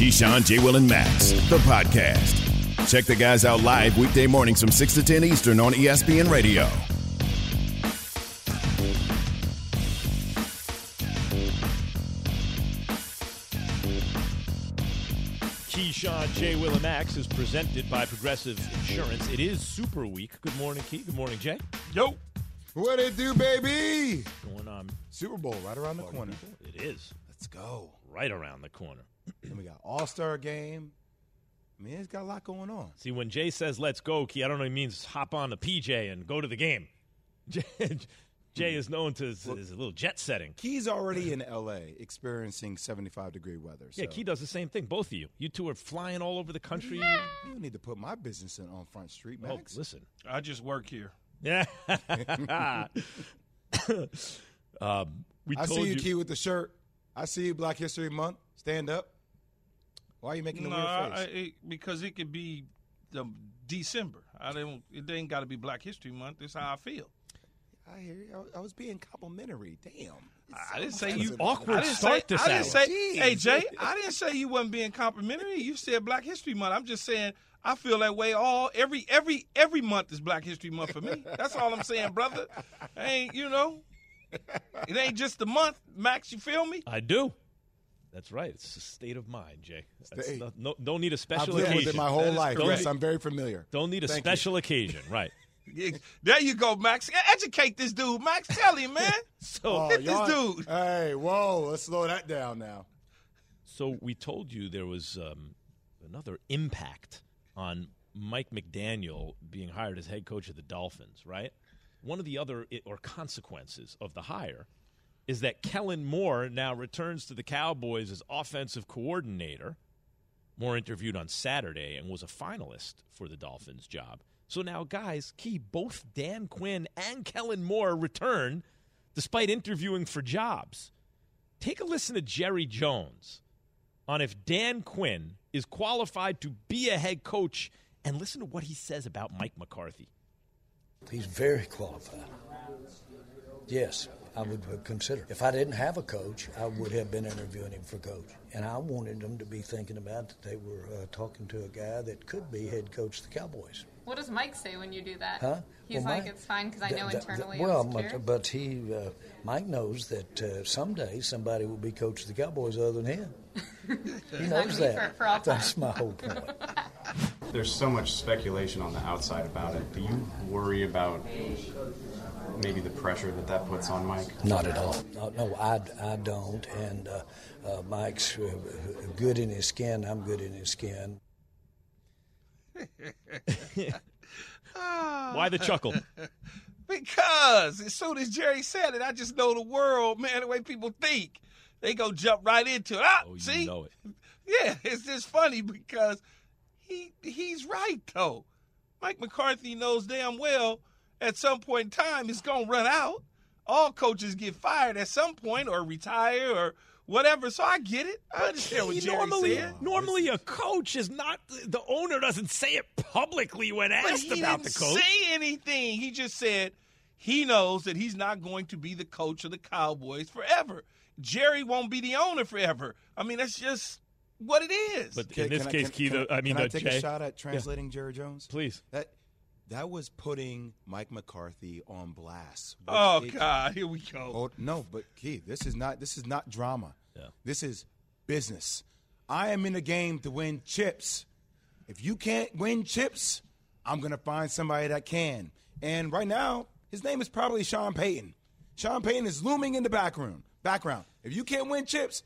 Keyshawn, J. Will, and Max, the podcast. Check the guys out live weekday mornings from 6 to 10 Eastern on ESPN Radio. Keyshawn, J. Will, and Max is presented by Progressive Insurance. It is Super Week. Good morning, Key. Good morning, Jay. Yo. What it do, baby? Going on. Super Bowl right around the corner. It is Let's go. right around the corner. And we got All Star game. I mean, it's got a lot going on. See, when Jay says "Let's go," Key, I don't know. He means hop on the PJ and go to the game. Jay, Jay is known to his, his little jet setting. Key's already in LA experiencing 75 degree weather. So Yeah, Key does the same thing. Both of you. You two are flying all over the country. You don't need to put my business in on Front Street, Oh, Max. listen. I just work here. Yeah. um, we I told see you, Key, with the shirt. I see you, Black History Month. Stand up. Why are you making the No, weird I, face? it, because it could be the December. I don't. It ain't got to be Black History Month. That's how I feel. I, hear you. I, I was being complimentary. Damn. I didn't say you. awkward I didn't start say, this I didn't hour. say. Jeez. Hey Jay, I didn't say you wasn't being complimentary. You said Black History Month. I'm just saying I feel that way all every every every month is Black History Month for me. That's all I'm saying, brother. Ain't you know? It ain't just a month, Max. You feel me? I do. That's right. It's a state of mind, Jay. That's not- no, don't need a I've special lived occasion. with it my whole life. correct. Yes, I'm very familiar. Don't need a Thank you. special occasion, right? There you go, Max. Educate this dude, Max. Tell him, man. So, Oh, Hit this y'all- dude. Hey, whoa, let's slow that down now. so we told you there was um, another impact on Mike McDaniel being hired as head coach of the Dolphins, right? One of the other or consequences of the hire is that Kellen Moore now returns to the Cowboys as offensive coordinator. Moore interviewed on Saturday and was a finalist for the Dolphins job. So now, guys, key both Dan Quinn and Kellen Moore return despite interviewing for jobs. Take a listen to Jerry Jones on if Dan Quinn is qualified to be a head coach and listen to what he says about Mike McCarthy. He's very qualified. Yes, I would consider. If I didn't have a coach, I would have been interviewing him for coach. And I wanted them to be thinking about that they were uh, talking to a guy that could be head coach of the Cowboys. What does Mike say when you do that? Huh? He's Well, like, Mike- it's fine because I know th- internally. th- well, but, but he, uh, Mike knows that uh, someday somebody will be coach of the Cowboys other than him. he knows that. for- for. That's my whole point. There's so much speculation on the outside about it. Do you worry about maybe the pressure that that puts on Mike? Not at all. No, no I, I don't. And uh, uh, Mike's uh, good in his skin. I'm good in his skin. Why the chuckle? Because as soon as Jerry said it, I just know the world, man, the way people think. They go jump right into it. Ah, Oh, you see? know it. Yeah, it's just funny because he he's right though. Mike McCarthy knows damn well at some point in time it's gonna run out. All coaches get fired at some point or retire or whatever. So I get it. I understand what Jerry normally, said. normally a coach is not the owner doesn't say it publicly when asked about the coach. say anything. He just said he knows that he's not going to be the coach of the Cowboys forever. Jerry won't be the owner forever. I mean, that's just what it is. But Can- in this can I- case, can- Key, can- the- I mean, can I take Jay, a shot at translating Jerry Jones? please. That that was putting Mike McCarthy on blast. oh it- God, here we go. Oh, no, but Key, this is not this is not drama. Yeah. This is business. I am in the game to win chips. If you can't win chips, I'm gonna find somebody that can. And right now, his name is probably Sean Payton. Sean Payton is looming in the background. Background. If you can't win chips,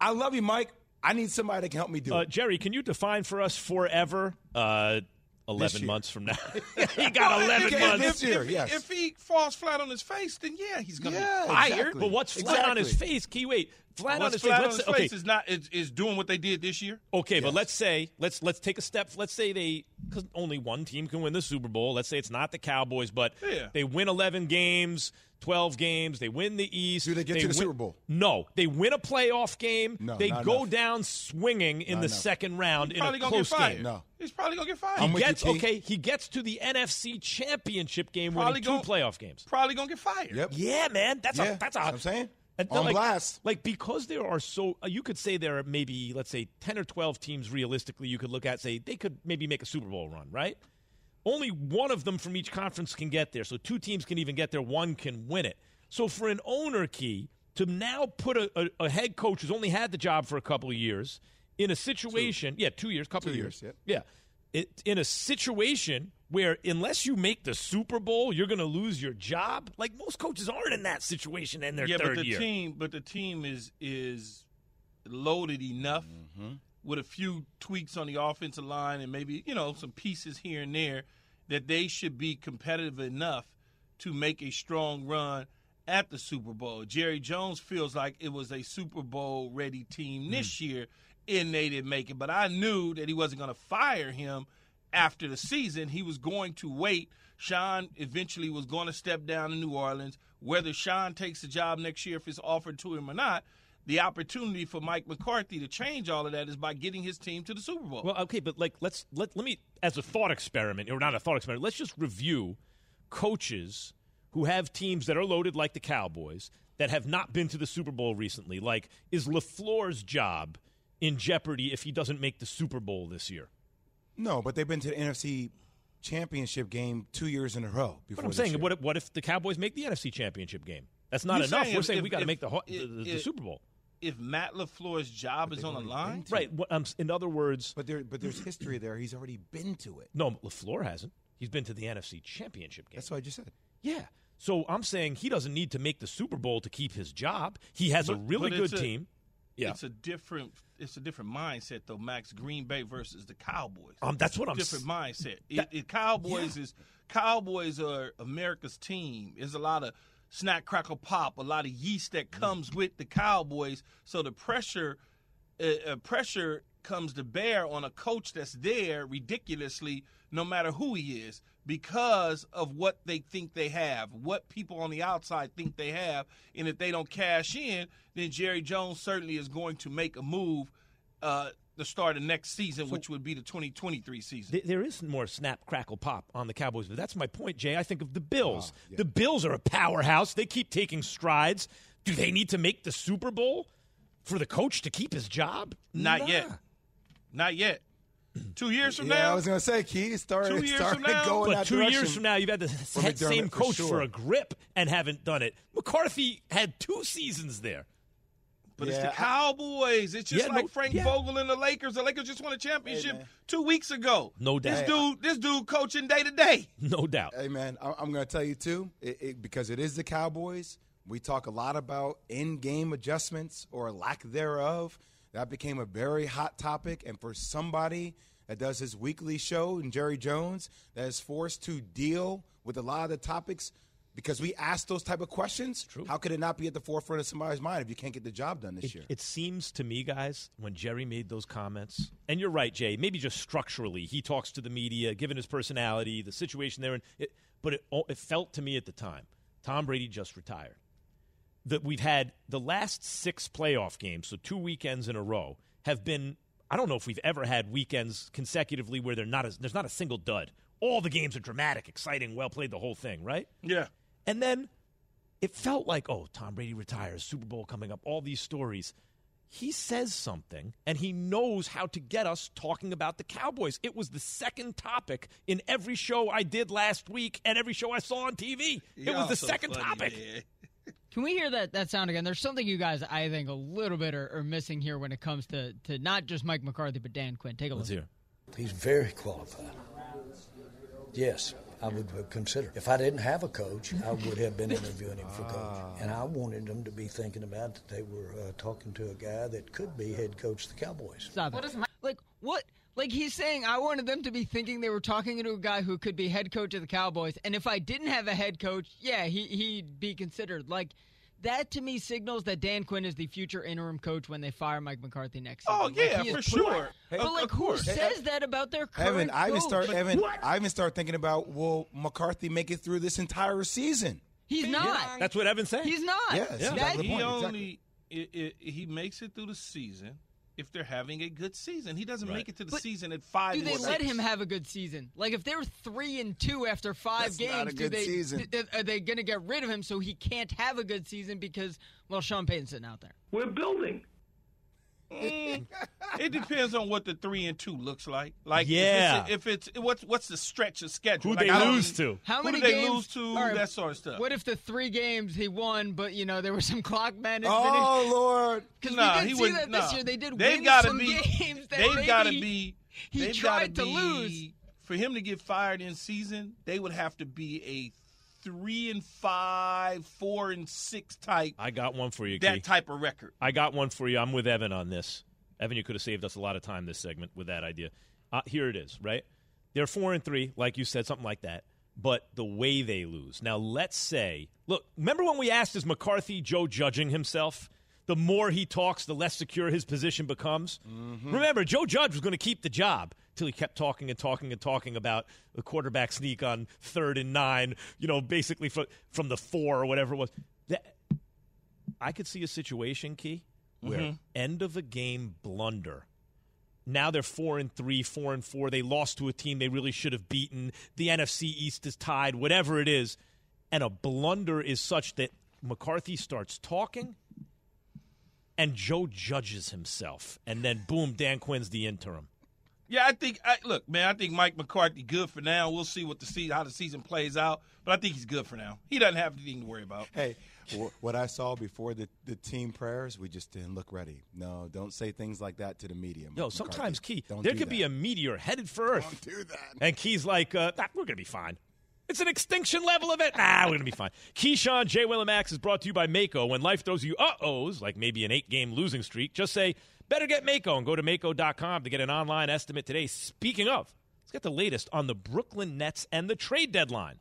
I love you, Mike. I need somebody that can help me do Uh, it. Jerry, can you define for us forever? Uh, 11 months from now. he got Well, 11 if, months. This year, if, yes. if he falls flat on his face, then yeah, he's going to Yeah, be fired. exactly. But what's flat on his face? Key, wait. Flat on What's his flat face. on Let's his say- okay, face is not is, is doing what they did this year. Okay, but let's say let's let's take a step. Let's say they because only one team can win the Super Bowl. Let's say it's not the Cowboys, but Yeah. they win eleven games, twelve games. They win the East. Do they get to the win- Super Bowl? No, they win a playoff game. No, they go enough. down swinging in Not the enough. second round in a Probably get close fired. game. No. He's probably going to get fired. I'm He with you, gets okay. He gets to the NFC Championship game, Probably winning two gon- playoff games. probably going to get fired. Yep. Yeah, man, that's Yeah, a that's a. that's what I'm saying. And On like, blast. Like because there are so uh, you could say there are maybe let's say ten or twelve teams realistically you could look at say they could maybe make a Super Bowl run, right? Only one of them from each conference can get there. So two teams can even get there, one can win it. So for an owner key to now put a, a, a head coach who's only had the job for a couple of years in a situation, yeah, two years, couple Two of years, years, yeah, it, in a situation where unless you make the Super Bowl, you're going to lose your job. Like most coaches aren't in that situation in their yeah, third but the year. team, but the team is is loaded enough Mm-hmm. with a few tweaks on the offensive line and maybe you know some pieces here and there that they should be competitive enough to make a strong run at the Super Bowl. Jerry Jones feels like it was a Super Bowl ready team this year, and they didn't make it. But I knew that he wasn't going to fire him after the season. He was going to wait. Sean eventually was going to step down in New Orleans. Whether Sean takes the job next year, if it's offered to him or not, the opportunity for Mike McCarthy to change all of that is by getting his team to the Super Bowl. Well, okay, but like let's let let me as a thought experiment or not a thought experiment. Let's just review coaches who have teams that are loaded like the Cowboys that have not been to the Super Bowl recently. Like, is Lafleur's job in jeopardy if he doesn't make the Super Bowl this year? No, but they've been to the NFC Championship game two years in a row. Before But I'm saying, year. what if, what if the Cowboys make the NFC Championship game? That's not You're enough. saying We're if- saying we got to make the, the, the, the if- Super Bowl. if Matt LaFleur's job is on the line, Right. What, um, in other words, But there, but there's history there. He's already been to it. no, Lafleur hasn't. He's been to the NFC Championship game. That's what I just said. Yeah. So I'm saying he doesn't need to make the Super Bowl to keep his job. He has a really good a- team. Yeah. it's a different it's a different mindset though. Max Green Bay versus the Cowboys. Um, that's what I'm different s- mindset. It, That- it, Cowboys is Cowboys are America's team. There's a lot of snack crackle pop, a lot of yeast that comes with the Cowboys. So the pressure uh, uh, pressure comes to bear on a coach that's there ridiculously, no matter who he is, because of what they think they have, what people on the outside think they have, and if they don't cash in, then Jerry Jones certainly is going to make a move. Uh, the start of next season, which would be the 2023 season. Th- there is more snap, crackle, pop on the Cowboys, but that's my point, Jay. I think of the Bills. Ah, The Bills are a powerhouse. They keep taking strides. Do they need to make the Super Bowl for the coach to keep his job? Not Nah. yet. Not yet. Two years from yeah, now, I was gonna say, Key started, Two years started from now? going But that two direction. years from now, you've had the same for coach for, sure. a grip and haven't done it. McCarthy had two seasons there. But it's the Cowboys. It's just Yeah, like no- Frank yeah. Vogel and the Lakers. The Lakers just won a championship man. two weeks ago. No doubt. This doubt. dude, this dude coaching day to day. No doubt. Hey man, I- I'm going to tell you too, it, it, because it is the Cowboys. We talk a lot about in-game adjustments or lack thereof. That became a very hot topic, and for somebody that does his weekly show, and Jerry Jones, that is forced to deal with a lot of the topics because we ask those type of questions. True. How could it not be at the forefront of somebody's mind if you can't get the job done this It, year? it seems to me, guys, when Jerry made those comments, and you're right, Jay. Maybe just structurally, he talks to the media, given his personality, the situation they're in. It, but it, it felt to me at the time, Tom Brady just retired. That we've had the last six playoff games, so two weekends in a row, have been. I don't know if we've ever had weekends consecutively where they're not a, there's not a single dud. All the games are dramatic, exciting, well played, the whole thing, right? Yeah. And then it felt like, oh, Tom Brady retires, Super Bowl coming up, all these stories. He says something, and he knows how to get us talking about the Cowboys. It was the second topic in every show I did last week and every show I saw on TV. It was the second topic. Can we hear that, that sound again? There's something you guys, I think, a little bit are, are missing here when it comes to, to not just Mike McCarthy, but Dan Quinn. Take a Let's look. hear. He's very qualified. Yes, I would consider. If I didn't have a coach, I would have been interviewing him for coach. And I wanted them to be thinking about that they were uh, talking to a guy that could be head coach of the Cowboys. Stop What it. is Mike? Like, what? Like he's saying, I wanted them to be thinking they were talking to a guy who could be head coach of the Cowboys, and if I didn't have a head coach, yeah, he he'd be considered. Like that to me signals that Dan Quinn is the future interim coach when they fire Mike McCarthy next oh, season. Oh Like, yeah, he is for put- sure. But like, who course. says uh, that about their current Evan, I even start Evan. I even start thinking about will McCarthy make it through this entire season? He's not. That's what Evan's saying. He's not. Yes, Yeah. exactly the He point. only i i he makes it through the season if they're having a good season. He doesn't Right. make it to the But season at five. Do and they six. let him have a good season? Like if they're three and two after five That's games, not a do good they, season. th- are they going to get rid of him so he can't have a good season because well, Sean Payton's sitting out there? We're building. Mm, it depends on what the three and two looks like. Like Yeah. if it's, if it's what's what's the stretch of schedule? Who Like, they don't- lose to? How Who many do they games, lose to? all right, that sort of stuff. What if the three games he won, but you know there was some clock management? Oh Lord! because Nah, we he did see wouldn't- that this year. They did They've win gotta some be- games that They've got to be. he they've tried gotta to be- lose. For him to get fired in season, they would have to be a three and five, four and six type. I got one for you, that Key. type of record. I got one for you. I'm with Evan on this. Evan, you could have saved us a lot of time this segment with that idea. Uh, here it is, right? They're four and three, like you said, something like that. But the way they lose. Now, let's say, look, remember when we asked, is McCarthy Joe judging himself? The more he talks, the less secure his position becomes. Mm-hmm. Remember, Joe Judge was going to keep the job till he kept talking and talking and talking about the quarterback sneak on third and nine, you know, basically from, from the four or whatever it was. That, I could see a situation, Key, where mm-hmm. end of a game blunder. Now they're four and three, four and four. They lost to a team they really should have beaten. The NFC East is tied, whatever it is. And a blunder is such that McCarthy starts talking and Joe judges himself. And then boom, Dan Quinn's the interim. Yeah, I think. I, look, man, I think Mike McCarthy good for now. We'll see what the season, how the season plays out, but I think he's good for now. He doesn't have anything to worry about. Hey, what I saw before the, the team prayers, we just didn't look ready. No, don't say things like that to the media. Yo, Mike sometimes, McCarthy. Key, Don't there do could be a meteor headed for Earth. Don't do that. And Key's like, uh, nah, we're going to be fine. It's an extinction level event. Nah, we're going to be fine. Keyshawn, J. Will and Max is brought to you by Mako. When life throws you uh-ohs, like maybe an eight-game losing streak, just say, better get Mako and go to Mako.com to get an online estimate today. Speaking of, let's get the latest on the Brooklyn Nets and the trade deadline.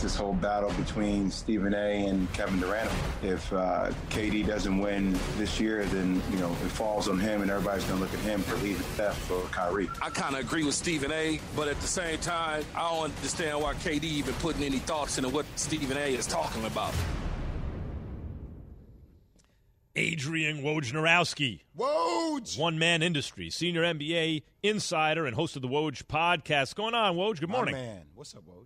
It's this whole battle between Stephen A. and Kevin Durant. If uh, KD doesn't win this year, then you know it falls on him, and everybody's going to look at him for leaving Steph for Kyrie. I kind of agree with Stephen A., but at the same time, I don't understand why KD even putting any thoughts into what Stephen A. is talking about. Adrian Wojnarowski. Woj! One Man Industry, senior NBA insider and host of the Woj podcast. What's going on, Woj? Good My morning. man, what's up, Woj?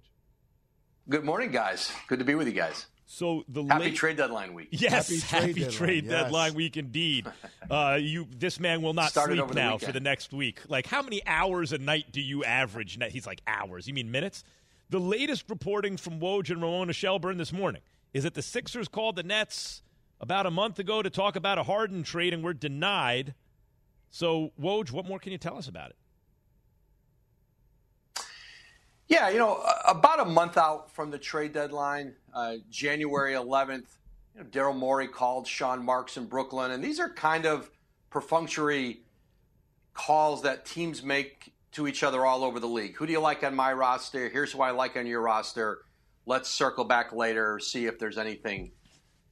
Good morning, guys. Good to be with you guys. So the Happy late- trade deadline week. Yes, Happy happy trade trade, deadline, deadline, week indeed. Uh, you, this man will not Started sleep over the now for the next week. Like, how many hours a night do you average? He's like hours. You mean minutes? The latest reporting from Woj and Ramona Shelburne this morning is that the Sixers called the Nets about a month ago to talk about a Harden trade and were denied. So, Woj, what more can you tell us about it? Yeah, you know, about a month out from the trade deadline, uh, January 11th, you know, Daryl Morey called Sean Marks in Brooklyn, and these are kind of perfunctory calls that teams make to each other all over the league. Who do you like on my roster? Here's who I like on your roster. Let's circle back later, see if there's anything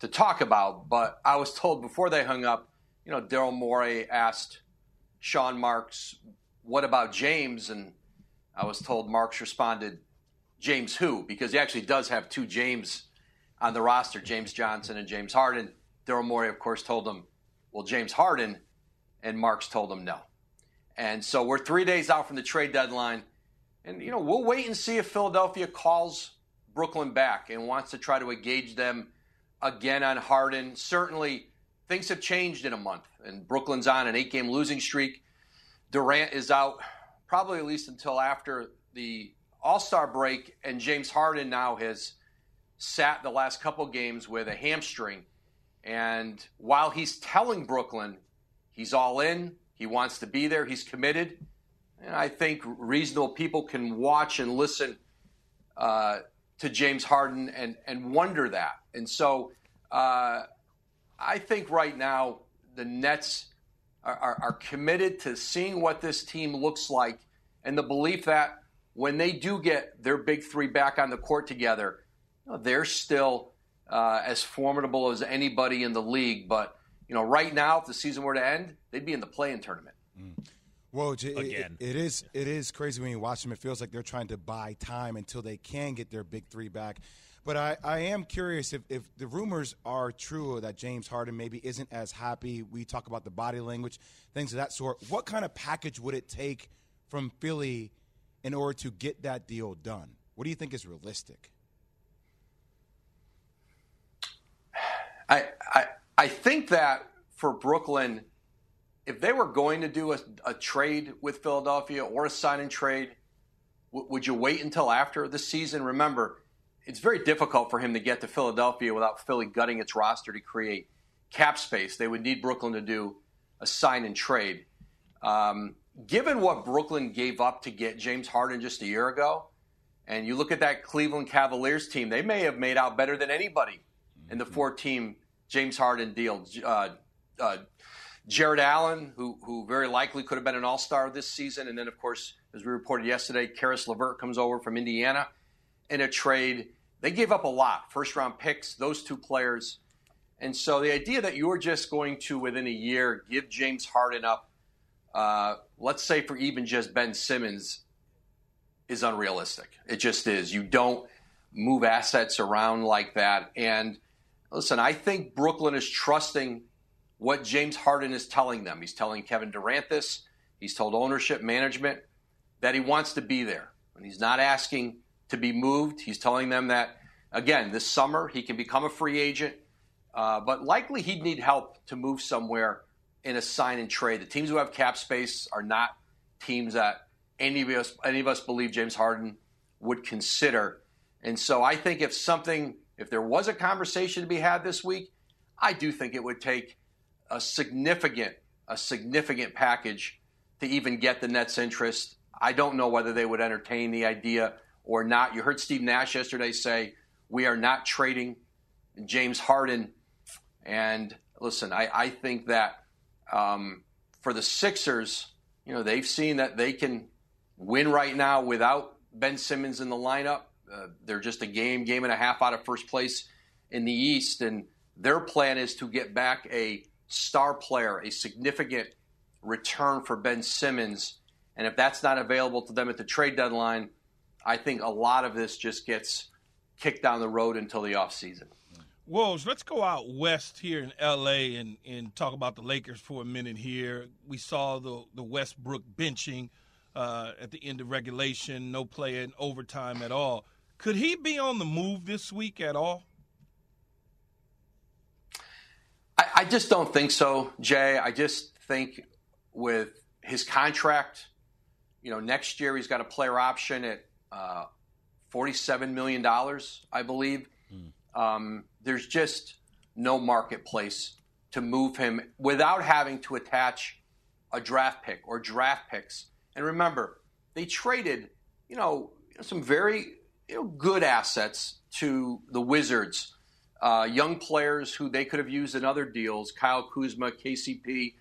to talk about. But I was told before they hung up, you know, Daryl Morey asked Sean Marks, "What about James?" and I was told Marks responded, James who? Because he actually does have two James on the roster, James Johnson and James Harden. Daryl Morey, of course, told him, well, James Harden, and Marks told him no. And so we're three days out from the trade deadline. And, you know, we'll wait and see if Philadelphia calls Brooklyn back and wants to try to engage them again on Harden. Certainly, things have changed in a month, and Brooklyn's on an eight game losing streak. Durant is out probably at least until after the All Star break, and James Harden now has sat the last couple games with a hamstring. And while he's telling Brooklyn he's all in, he wants to be there, he's committed, and I think reasonable people can watch and listen uh, to James Harden and, and wonder that. And so uh, I think right now the Nets are, are, are committed to seeing what this team looks like and the belief that when they do get their big three back on the court together, you know, they're still uh, as formidable as anybody in the league. But you know, right now, if the season were to end, they'd be in the play-in tournament. Mm. Well, it, it, it is it is crazy when you watch them. It feels like they're trying to buy time until they can get their big three back. But I, I am curious if, if the rumors are true that James Harden maybe isn't as happy. We talk about the body language, things of that sort. What kind of package would it take from Philly in order to get that deal done? What do you think is realistic? I, I, I think that for Brooklyn, if they were going to do a, a trade with Philadelphia or a sign and trade, w- would you wait until after the season? Remember, it's very difficult for him to get to Philadelphia without Philly gutting its roster to create cap space. They would need Brooklyn to do a sign and trade. Um, given what Brooklyn gave up to get James Harden just a year ago, and you look at that Cleveland Cavaliers team, they may have made out better than anybody in the four team James Harden deal. Uh, uh, Jarrett Allen, who, who very likely could have been an all star this season. And then, of course, as we reported yesterday, Caris LeVert comes over from Indiana in a trade. They gave up a lot first round picks, those two players. And so the idea that you're just going to, within a year, give James Harden up, uh, let's say for even just Ben Simmons, is unrealistic. It just is. You don't move assets around like that. And listen, I think Brooklyn is trusting what James Harden is telling them. He's telling Kevin Durant this, he's told ownership, management that he wants to be there. And he's not asking to be moved. He's telling them that, again, this summer he can become a free agent, uh, but likely he'd need help to move somewhere in a sign and trade. The teams who have cap space are not teams that any of us any of us believe James Harden would consider. And so I think if something if there was a conversation to be had this week, I do think it would take a significant a significant package to even get the Nets interest. I don't know whether they would entertain the idea or not. You heard Steve Nash yesterday say we are not trading James Harden. And listen, I, I think that um, for the Sixers, you know, they've seen that they can win right now without Ben Simmons in the lineup. Uh, they're just a game, game and a half out of first place in the East, and their plan is to get back a star player, a significant return for Ben Simmons. And if that's not available to them at the trade deadline, I think a lot of this just gets kicked down the road until the offseason. Woj, let's go out west here in LA and, and talk about the Lakers for a minute here. We saw the, the Westbrook benching uh, at the end of regulation, no play in overtime at all. Could he be on the move this week at all? I, I just don't think so, Jay. I just think with his contract, you know, next year he's got a player option at uh, $47 million, I believe. Mm. Um, there's just no marketplace to move him without having to attach a draft pick or draft picks. And remember, they traded, you know, some very you know, good assets to the Wizards. Uh, young players who they could have used in other deals Kyle Kuzma, KCP,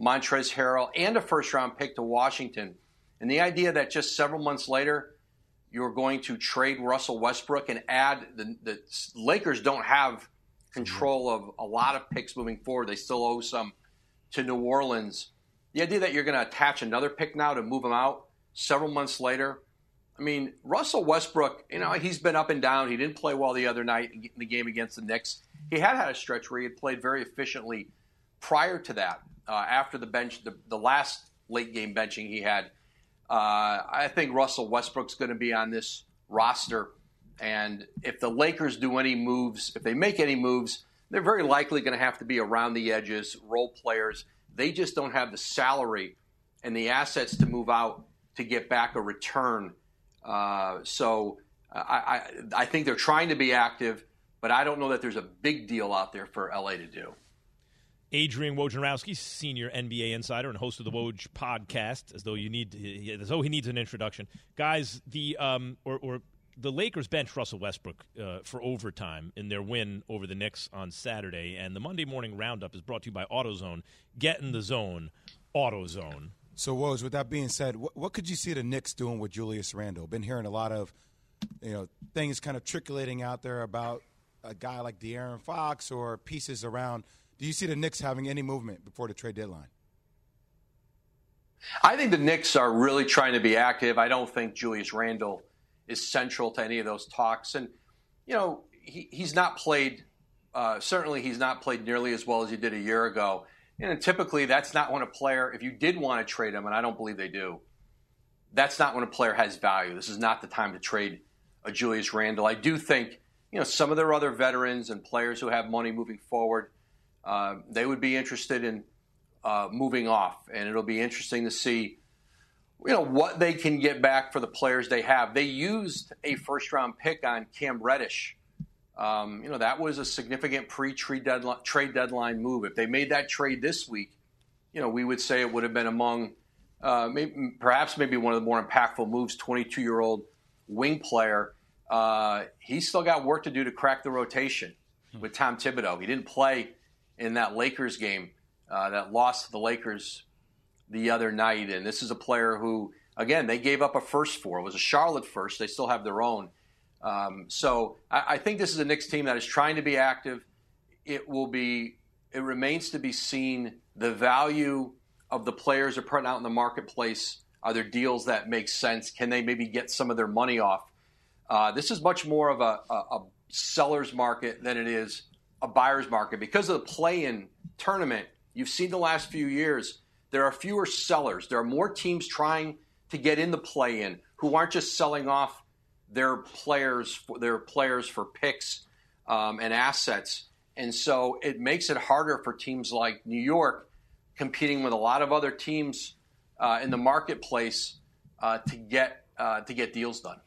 Montrezl Harrell, and a first round pick to Washington. And the idea that just several months later, you're going to trade Russell Westbrook and add the, the Lakers don't have control of a lot of picks moving forward. They still owe some to New Orleans. The idea that you're going to attach another pick now to move him out several months later. I mean, Russell Westbrook, you know, he's been up and down. He didn't play well the other night in the game against the Knicks. He had had a stretch where he had played very efficiently prior to that. Uh, after the bench, the, the last late game benching he had, uh, I think Russell Westbrook's going to be on this roster. And if the Lakers do any moves, if they make any moves, they're very likely going to have to be around the edges, role players. They just don't have the salary and the assets to move out to get back a return. Uh, so I, I, I think they're trying to be active, but I don't know that there's a big deal out there for LA to do. Adrian Wojnarowski, senior NBA insider and host of the Woj podcast, as though you need, as though he needs an introduction. Guys, the um, or, or the Lakers bench Russell Westbrook uh, for overtime in their win over the Knicks on Saturday, and the Monday morning roundup is brought to you by AutoZone. Get in the zone, AutoZone. So, Woj, with that being said, what, what could you see the Knicks doing with Julius Randle? Been hearing a lot of, you know, things kind of trickling out there about a guy like De'Aaron Fox or pieces around. Do you see the Knicks having any movement before the trade deadline? I think the Knicks are really trying to be active. I don't think Julius Randle is central to any of those talks. And, you know, he, he's not played, uh, certainly he's not played nearly as well as he did a year ago. And typically that's not when a player, if you did want to trade him, and I don't believe they do, that's not when a player has value. This is not the time to trade a Julius Randle. I do think, you know, some of their other veterans and players who have money moving forward, uh, they would be interested in uh, moving off, and it'll be interesting to see, you know, what they can get back for the players they have. They used a first round pick on Cam Reddish. Um, you know, that was a significant pre-trade deadline, trade deadline move. If they made that trade this week, you know, we would say it would have been among, uh, maybe, perhaps maybe one of the more impactful moves. 22 year old wing player. Uh, he's still got work to do to crack the rotation with Tom Thibodeau. He didn't play in that Lakers game uh, that lost to the Lakers the other night. And this is a player who, again, they gave up a first for. It was a Charlotte first. They still have their own. Um, so I, I, think this is a Knicks team that is trying to be active. It will be. It remains to be seen the value of the players they're putting out in the marketplace. Are there deals that make sense? Can they maybe get some of their money off? Uh, this is much more of a, a, a seller's market than it is a buyer's market because of the play-in tournament You've seen the last few years, there are fewer sellers. There are more teams trying to get in the play in who aren't just selling off their players their players for picks um, and assets. And so it makes it harder for teams like New York competing with a lot of other teams uh, in the marketplace uh, to get uh, to get deals done.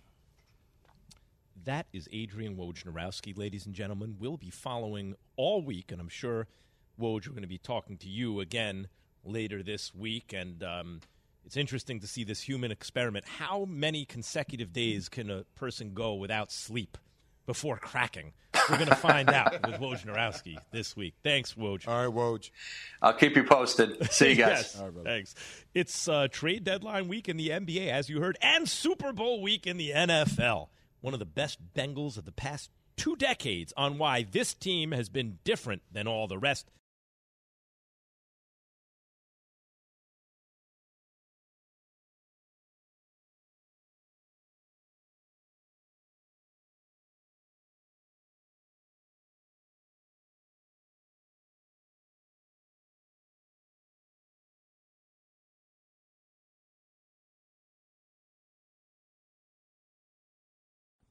That is Adrian Wojnarowski, ladies and gentlemen. We'll be following all week, and I'm sure Woj, we're going to be talking to you again later this week, and um, it's interesting to see this human experiment. How many consecutive days can a person go without sleep before cracking? We're going to find out with Wojnarowski this week. Thanks, Woj. All right, Woj. I'll keep you posted. See you guys. yes, right, thanks. It's uh, trade deadline week in the NBA, as you heard, and Super Bowl week in the NFL. One of the best Bengals of the past two decades on why this team has been different than all the rest.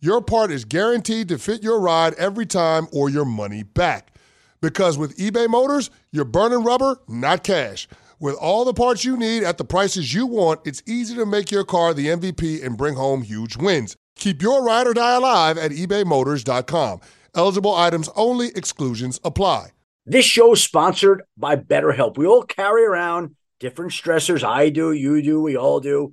your part is guaranteed to fit your ride every time or your money back. Because with eBay Motors, you're burning rubber, not cash. With all the parts you need at the prices you want, it's easy to make your car the MVP and bring home huge wins. Keep your ride or die alive at ebaymotors.com. Eligible items only, exclusions apply. This show is sponsored by BetterHelp. We all carry around different stressors. I do, you do, we all do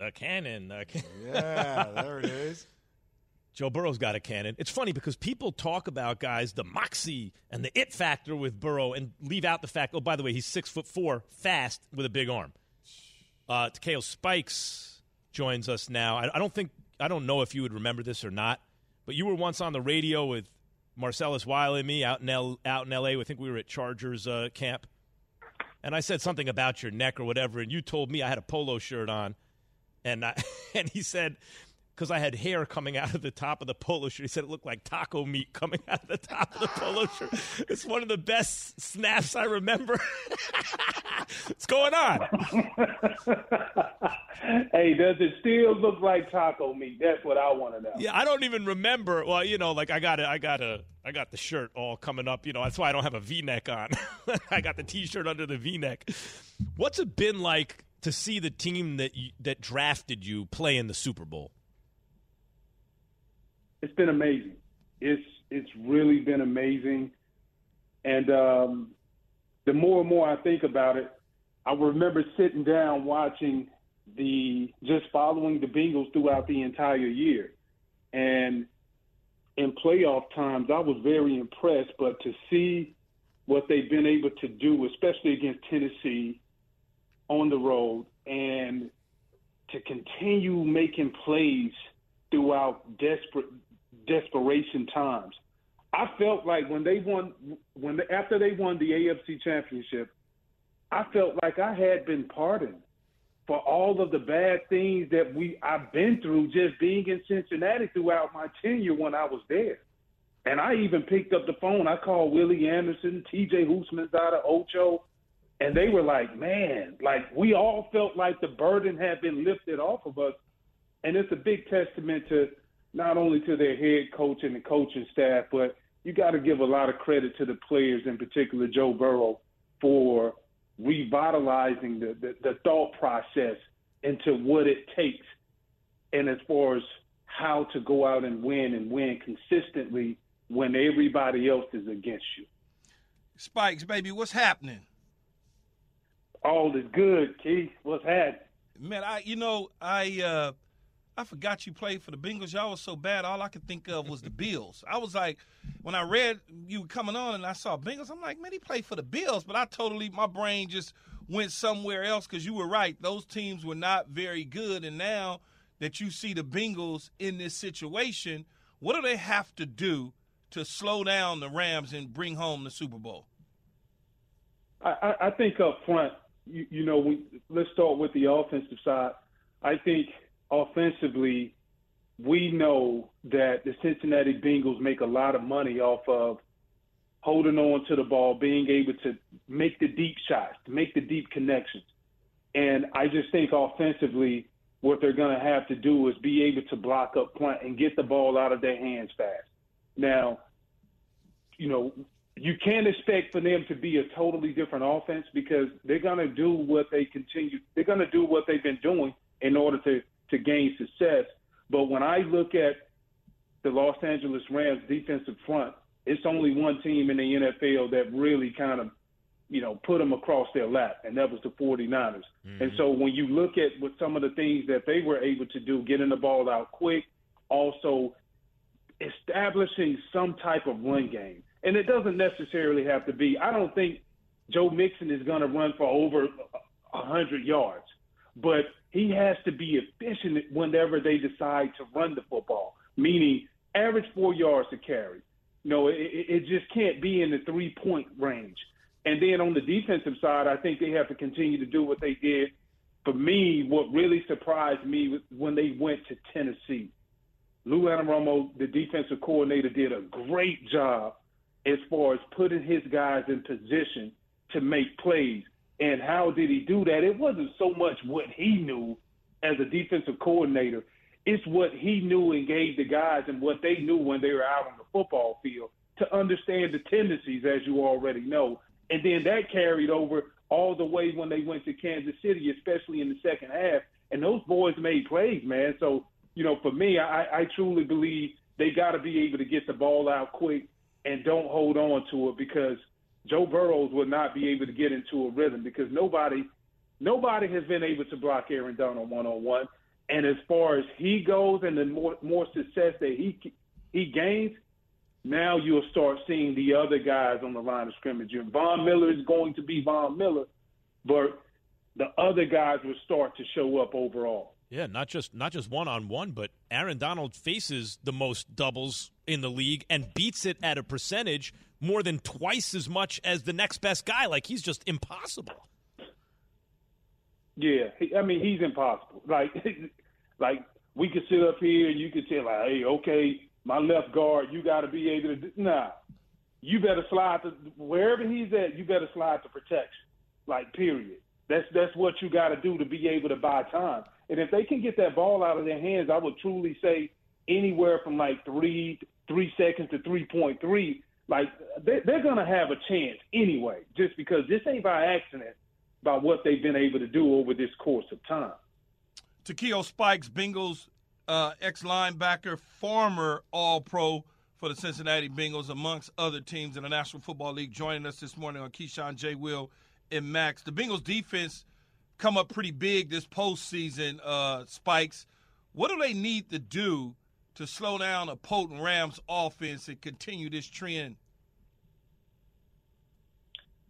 A cannon. Can- Yeah, there it is. Joe Burrow's got a cannon. It's funny because people talk about guys, the moxie and the it factor with Burrow, and leave out the fact. Oh, by the way, he's six foot four, fast with a big arm. Uh, Takeo Spikes joins us now. I, I don't think I don't know if you would remember this or not, but you were once on the radio with Marcellus Wiley and me out in L, out in L.A. I think we were at Chargers uh, camp, and I said something about your neck or whatever, and you told me I had a polo shirt on, and I, and he said because I had hair coming out of the top of the polo shirt. He said it looked like taco meat coming out of the top of the polo shirt. It's one of the best snaps I remember. What's going on? hey, does it still look like taco meat? That's what I want to know. Yeah, I don't even remember. Well, you know, like I got it, I got a, I got the shirt all coming up. You know, that's why I don't have a V-neck on. I got the T-shirt under the V-neck. What's it been like to see the team that you, that drafted you play in the Super Bowl? It's been amazing. It's it's really been amazing, and um, the more and more I think about it, I remember sitting down watching the just following the Bengals throughout the entire year, and in playoff times I was very impressed. But to see what they've been able to do, especially against Tennessee on the road, and to continue making plays throughout desperate desperation times. I felt like when they won, when after they won the AFC Championship, I felt like I had been pardoned for all of the bad things that we I've been through just being in Cincinnati throughout my tenure when I was there. And I even picked up the phone. I called Willie Anderson, T.J. Houshmandzadeh, Ocho, and they were like, "Man, like we all felt like the burden had been lifted off of us." And it's a big testament to not only to their head coach and the coaching staff, but you got to give a lot of credit to the players, in particular Joe Burrow, for revitalizing the, the, the thought process into what it takes, and as far as how to go out and win and win consistently when everybody else is against you. Spikes, baby, what's happening? All is good, Keith. What's happening? Man, I you know I uh I forgot you played for the Bengals. Y'all was so bad. All I could think of was the Bills. I was like, when I read you coming on and I saw Bengals, I'm like, man, he played for the Bills. But I totally, my brain just went somewhere else because you were right. Those teams were not very good. And now that you see the Bengals in this situation, what do they have to do to slow down the Rams and bring home the Super Bowl? I, I think up front, you, you know, we, let's start with the offensive side. I think offensively, we know that the Cincinnati Bengals make a lot of money off of holding on to the ball, being able to make the deep shots, to make the deep connections. And I just think offensively, what they're going to have to do is be able to block up front and get the ball out of their hands fast. Now, you know, you can't expect for them to be a totally different offense because they're going to do what they continue. They're going to do what they've been doing in order to to gain success. But when I look at the Los Angeles Rams defensive front, it's only one team in the NFL that really kind of, you know, put them across their lap, and that was the 49ers. Mm-hmm. And so when you look at what some of the things that they were able to do, getting the ball out quick, also establishing some type of run game. And it doesn't necessarily have to be, I don't think Joe Mixon is going to run for over 100 yards, but he has to be efficient whenever they decide to run the football, meaning average four yards to carry. Know, it, it just can't be in the three point range. And then on the defensive side, I think they have to continue to do what they did. For me, what really surprised me was when they went to Tennessee. Lou Anarumo, the defensive coordinator, did a great job as far as putting his guys in position to make plays. And how did he do that? It wasn't so much what he knew as a defensive coordinator. It's what he knew and gave the guys and what they knew when they were out on the football field to understand the tendencies, as you already know. And then that carried over all the way when they went to Kansas City, especially in the second half. And those boys made plays, man. So, you know, for me, I, I truly believe they got to be able to get the ball out quick and don't hold on to it because Joe Burrows will not be able to get into a rhythm because nobody nobody has been able to block Aaron Donald one on one. And as far as he goes and the more more success that he he gains, now you'll start seeing the other guys on the line of scrimmage. And Von Miller is going to be Von Miller, but the other guys will start to show up overall. Yeah, not just not just one on one, but Aaron Donald faces the most doubles in the league and beats it at a percentage more than twice as much as the next best guy. Like he's just impossible. Yeah, I mean he's impossible. Like, like we could sit up here and you could say like, hey, okay, my left guard, you got to be able to. Do, nah, you better slide to wherever he's at. You better slide to protection. Like, period. That's that's what you got to do to be able to buy time. And if they can get that ball out of their hands, I would truly say anywhere from like three three seconds to three point three, like they, they're gonna have a chance anyway, just because this ain't by accident by what they've been able to do over this course of time. Takeo Spikes, Bengals uh, ex linebacker, former All Pro for the Cincinnati Bengals, amongst other teams in the National Football League, joining us this morning on Keyshawn J. Will and Max. The Bengals defense come up pretty big this postseason, uh, Spikes. What do they need to do to slow down a potent Rams offense and continue this trend?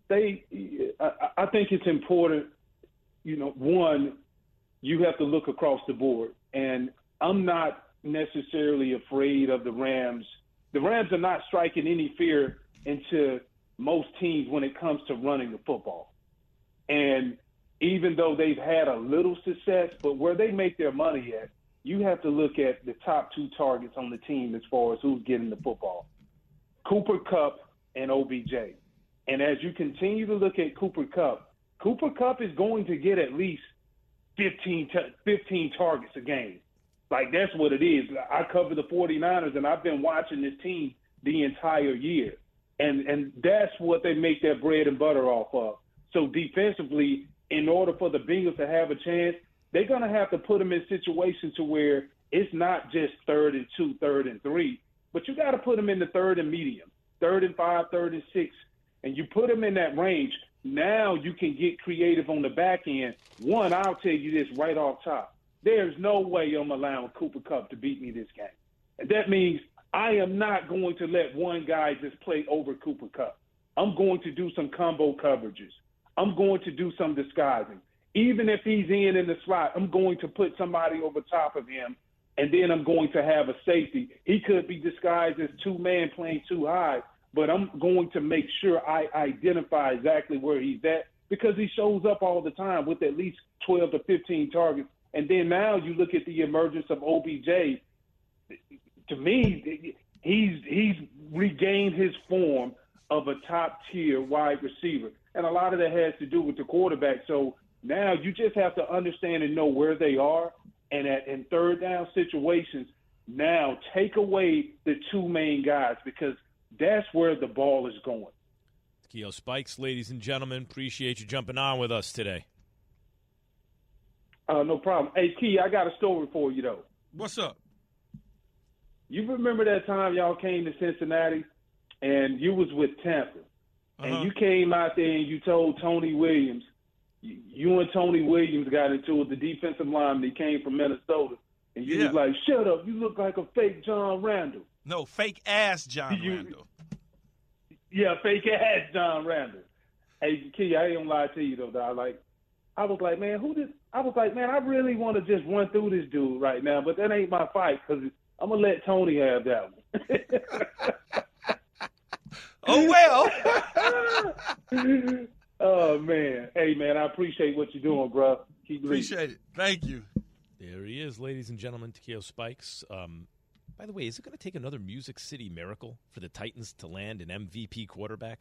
They, I, I think it's important. You know, one, you have to look across the board, and I'm not necessarily afraid of the Rams. The Rams are not striking any fear into most teams when it comes to running the football. And even though they've had a little success, but where they make their money at, you have to look at the top two targets on the team as far as who's getting the football Cooper Kupp and OBJ. And as you continue to look at Cooper Kupp, Cooper Kupp is going to get at least 15, t- 15 targets a game. Like, that's what it is. I cover the 49ers, and I've been watching this team the entire year. And, and that's what they make their bread and butter off of. So defensively, in order for the Bengals to have a chance, they're going to have to put them in situations to where it's not just third and two, third and three, but you got to put them in the third and medium, third and five, third and six, and you put them in that range. Now you can get creative on the back end. One, I'll tell you this right off top. There's no way I'm allowing Cooper Kupp to beat me this game. And that means I am not going to let one guy just play over Cooper Kupp. I'm going to do some combo coverages. I'm going to do some disguising. Even if he's in in the slot, I'm going to put somebody over top of him, and then I'm going to have a safety. He could be disguised as two man playing too high, but I'm going to make sure I identify exactly where he's at because he shows up all the time with at least 12 to 15 targets. And then now you look at the emergence of OBJ. To me, he's he's regained his form of a top tier wide receiver and a lot of that has to do with the quarterback. So now you just have to understand and know where they are, and at in third down situations, now take away the two main guys because that's where the ball is going. Keo Spikes, ladies and gentlemen, appreciate you jumping on with us today. Uh, no problem. Hey, Key, I got a story for you though. What's up? You remember that time y'all came to Cincinnati, and you was with Tampa, uh-huh. and you came out there and you told Tony Williams, you and Tony Williams got into it, the defensive lineman. He came from Minnesota, and you yeah. was like, "Shut up! You look like a fake John Randle." No, fake ass John you, Randle. Yeah, fake ass John Randle. Hey, Key, I ain't gonna lie to you though, dog. Like, I was like, man, who did? I was like, man, I really want to just run through this dude right now, but that ain't my fight because I'm gonna let Tony have that one. Oh well. oh man, hey man, I appreciate what you're doing, bro. Keep appreciate it. Thank you. There he is, ladies and gentlemen. Takeo Spikes. Um, by the way, is it going to take another Music City miracle for the Titans to land an MVP quarterback?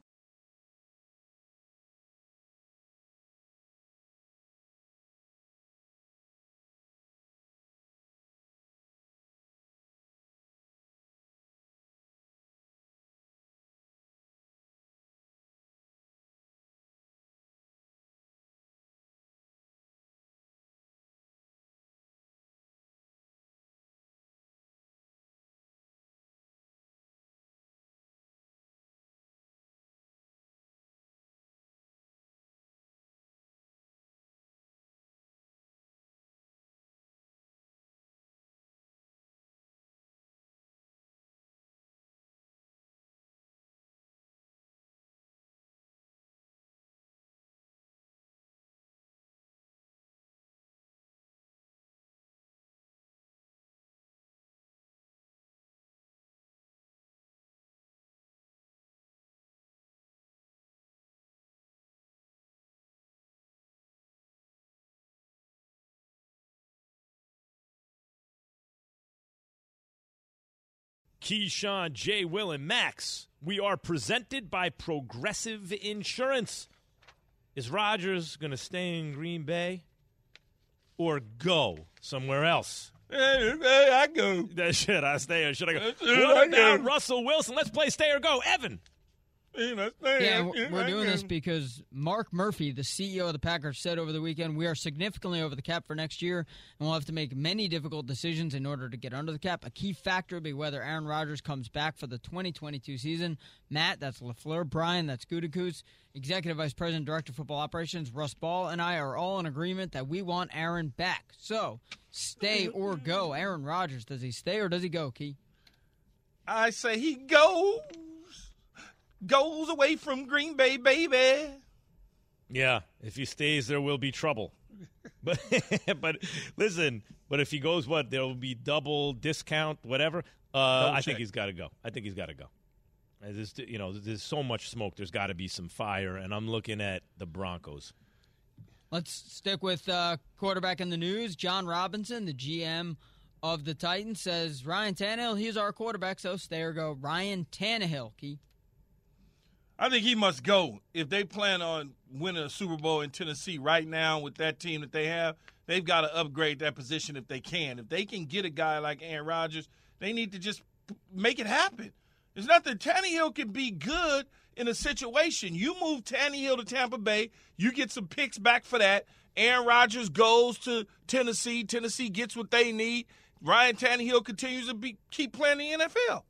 Keyshawn, J. Will, and Max. We are presented by Progressive Insurance. Is Rodgers going to stay in Green Bay or go somewhere else? Hey, hey, I go. That should I stay or should I go? Hey, What I about go. Russell Wilson? Let's play stay or go. Evan. Yeah, we're doing this because Mark Murphy, the CEO of the Packers, said over the weekend we are significantly over the cap for next year, and we'll have to make many difficult decisions in order to get under the cap. A key factor will be whether Aaron Rodgers comes back for the 2022 season. Matt, that's Lafleur. Brian, that's Gutekunst. Executive Vice President, Director of Football Operations, Russ Ball, and I are all in agreement that we want Aaron back. So, stay mm-hmm. or go. Aaron Rodgers, does he stay or does he go, Key? I say he goes, goes away from Green Bay, baby. Yeah, if he stays, there will be trouble. But but listen, but if he goes, what there will be double discount, whatever. Uh, Double I think he's got to go. I think he's got to go. There's, you know, there's so much smoke. There's got to be some fire, and I'm looking at the Broncos. Let's stick with uh, quarterback in the news. Jon Robinson, the GM of the Titans, says Ryan Tannehill, he's our quarterback, so stay or go. Ryan Tannehill, Key. I think he must go. If they plan on winning a Super Bowl in Tennessee right now with that team that they have, they've got to upgrade that position if they can. If they can get a guy like Aaron Rodgers, they need to just make it happen. There's nothing. Tannehill can be good in a situation. You move Tannehill to Tampa Bay, you get some picks back for that. Aaron Rodgers goes to Tennessee. Tennessee gets what they need. Ryan Tannehill continues to be keep playing in the NFL.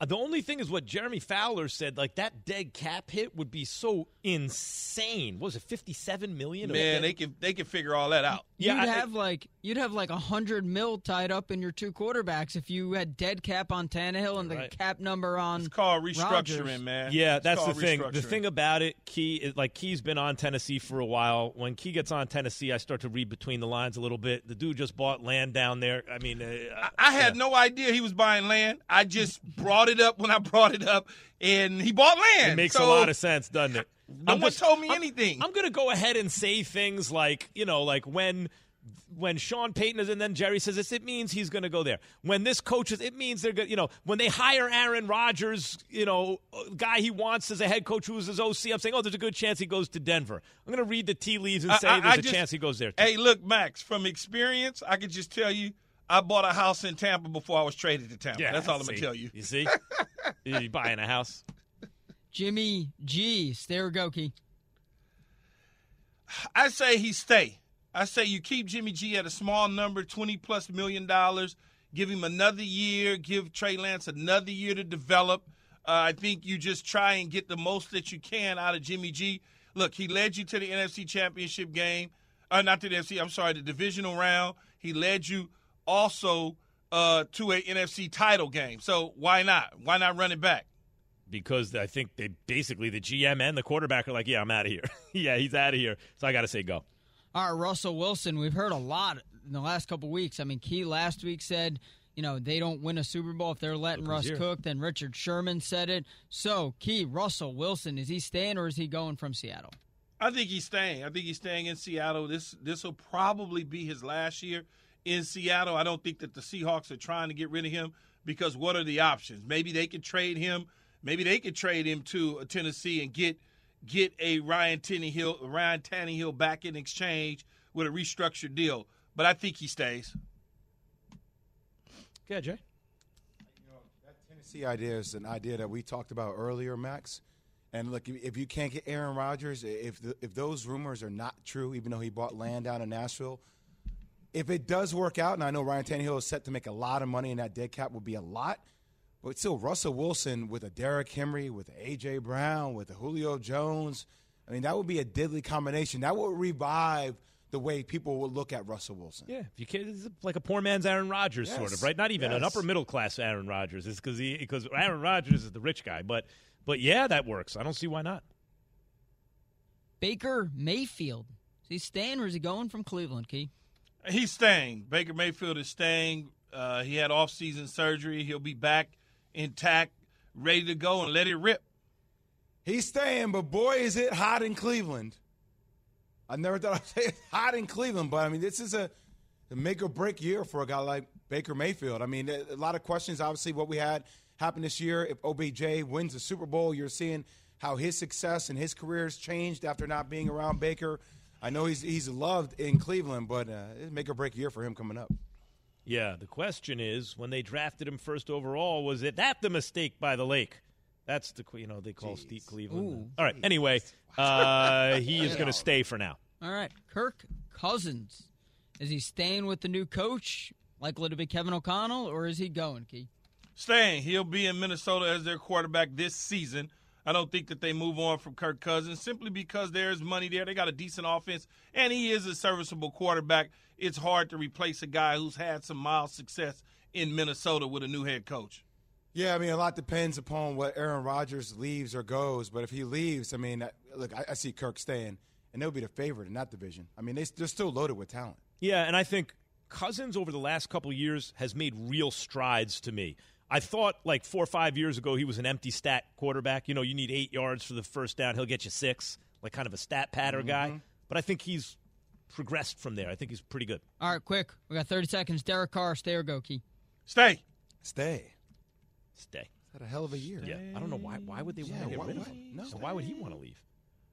Uh, The only thing is what Jeremy Fowler said. Like that dead cap hit would be so insane. What was it fifty-seven million? Man, they can they can figure all that out. You'd have like you'd have like a hundred mil tied up in your two quarterbacks if you had dead cap on Tannehill and the Right. cap number on. It's called restructuring, man. Yeah, It's that's the thing. The thing about it, Key, is like Key's been on Tennessee for a while. When Key gets on Tennessee, I start to read between the lines a little bit. The dude just bought land down there. I mean, uh, I had no idea he was buying land. I just brought it up when I brought it up, and he bought land. It makes So a lot of sense, doesn't it? No one told me anything. I'm going to go ahead and say things like, you know, like when when Sean Payton is, and then Jerry says this, it means he's going to go there. When this coach is, it means they're going. You know, when they hire Aaron Rodgers, you know, guy he wants as a head coach who is his OC, I'm saying, oh, there's a good chance he goes to Denver. I'm going to read the tea leaves and say I, I, there's I a just, chance he goes there. Too. Hey, look, Max, from experience, I could just tell you, I bought a house in Tampa before I was traded to Tampa. Yeah, That's all I'm gonna tell you. You see, you buying a house. Jimmy G, stay or go, Key. I say he stay. I say you keep Jimmy G at a small number, twenty plus million dollars. Give him another year. Give Trey Lance another year to develop. Uh, I think you just try and get the most that you can out of Jimmy G. Look, he led you to the NFC Championship game. Uh, not to the NFC. I'm sorry, the divisional round. He led you also uh, to a NFC title game. So why not? Why not run it back? Because I think they basically the GM and the quarterback are like, yeah, I'm out of here. yeah, he's out of here. So I got to say go. All right, Russell Wilson. We've heard a lot in the last couple weeks. I mean, Key last week said, you know, they don't win a Super Bowl if they're letting Russ here. cook. Then Richard Sherman said it. So, Key, Russell Wilson, is he staying or is he going from Seattle? I think he's staying. I think he's staying in Seattle. This this will probably be his last year in Seattle. I don't think that the Seahawks are trying to get rid of him because what are the options? Maybe they can trade him. Maybe they could trade him to uh, Tennessee and get get a Ryan Tannehill Ryan Tannehill back in exchange with a restructured deal. But I think he stays. Yeah, Jay. That Tennessee idea is an idea that we talked about earlier, Max. And look, if- if you can't get Aaron Rodgers, if the, if those rumors are not true, even though he bought land down in Nashville, if it does work out, and I know Ryan Tannehill is set to make a lot of money, and that dead cap would be a lot, but still, Russell Wilson with a Derrick Henry, with AJ Brown, with a Julio Jones, I mean, that would be a deadly combination. That would revive the way people would look at Russell Wilson. Yeah, if you can, it's like a poor man's Aaron Rodgers, sort of, right? Not even an upper middle class Aaron Rodgers. It's because he because Aaron Rodgers is the rich guy, but but yeah, that works. I don't see why not. Baker Mayfield. Is he staying or is he going from Cleveland, Key? He's staying. Baker Mayfield is staying. Uh, he had off-season surgery. He'll be back intact, ready to go, and let it rip. He's staying, but boy, is it hot in Cleveland. I never thought I'd say it's hot in Cleveland, but I mean, this is a, a make or break year for a guy like Baker Mayfield. I mean, a, lot of questions, obviously, what we had happen this year. If OBJ wins the Super Bowl, you're seeing how his success and his career has changed after not being around Baker. I know he's he's loved in Cleveland, but uh, it's make or break year for him coming up. Yeah, the question is when they drafted him first overall, was it that the mistake by the lake? That's the you know they call Steve Cleveland. Ooh. All right. Anyway, uh, he is going to stay for now. All right, Kirk Cousins. Is he staying with the new coach, likely to be Kevin O'Connell, or is he going, Key? Staying. He'll be in Minnesota as their quarterback this season. I don't think that they move on from Kirk Cousins simply because there's money there. They got a decent offense, and he is a serviceable quarterback. It's hard to replace a guy who's had some mild success in Minnesota with a new head coach. Yeah, I mean, a lot depends upon what Aaron Rodgers leaves or goes. But if he leaves, I mean, look, I, I see Kirk staying, and they'll be the favorite in that division. I mean, they, they're still loaded with talent. Yeah, and I think Cousins over the last couple of years has made real strides to me. I thought like four or five years ago he was an empty stat quarterback. You know, you need eight yards for the first down. He'll get you six, like kind of a stat patter guy. But I think he's progressed from there. I think he's pretty good. All right, quick. We got 30 seconds. Derek Carr, stay or go, Key? Stay. Stay. Stay. Had a hell of a year. Yeah, I don't know why. Why would they want to get rid of him? no. So why would he want to leave?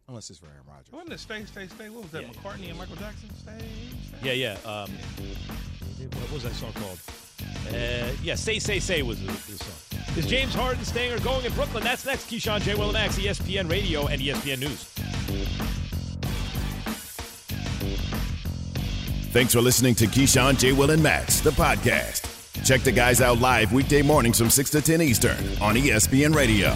Unless it's for Aaron Rodgers. Wasn't it stay, stay, stay? What was that? Yeah. McCartney and Michael Jackson? Stay, stay. Yeah, yeah. Um, what was that song called? Uh, yeah, Say, Say, Say was the, the song. Is James Harden staying or going in Brooklyn? That's next. Keyshawn, J. Will, and Max, ESPN Radio and ESPN News. Thanks for listening to Keyshawn, J. Will, and Max, the podcast. Check the guys out live weekday mornings from 6 to 10 Eastern on ESPN Radio.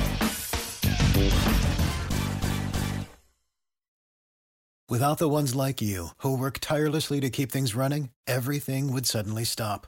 Without the ones like you, who work tirelessly to keep things running, everything would suddenly stop.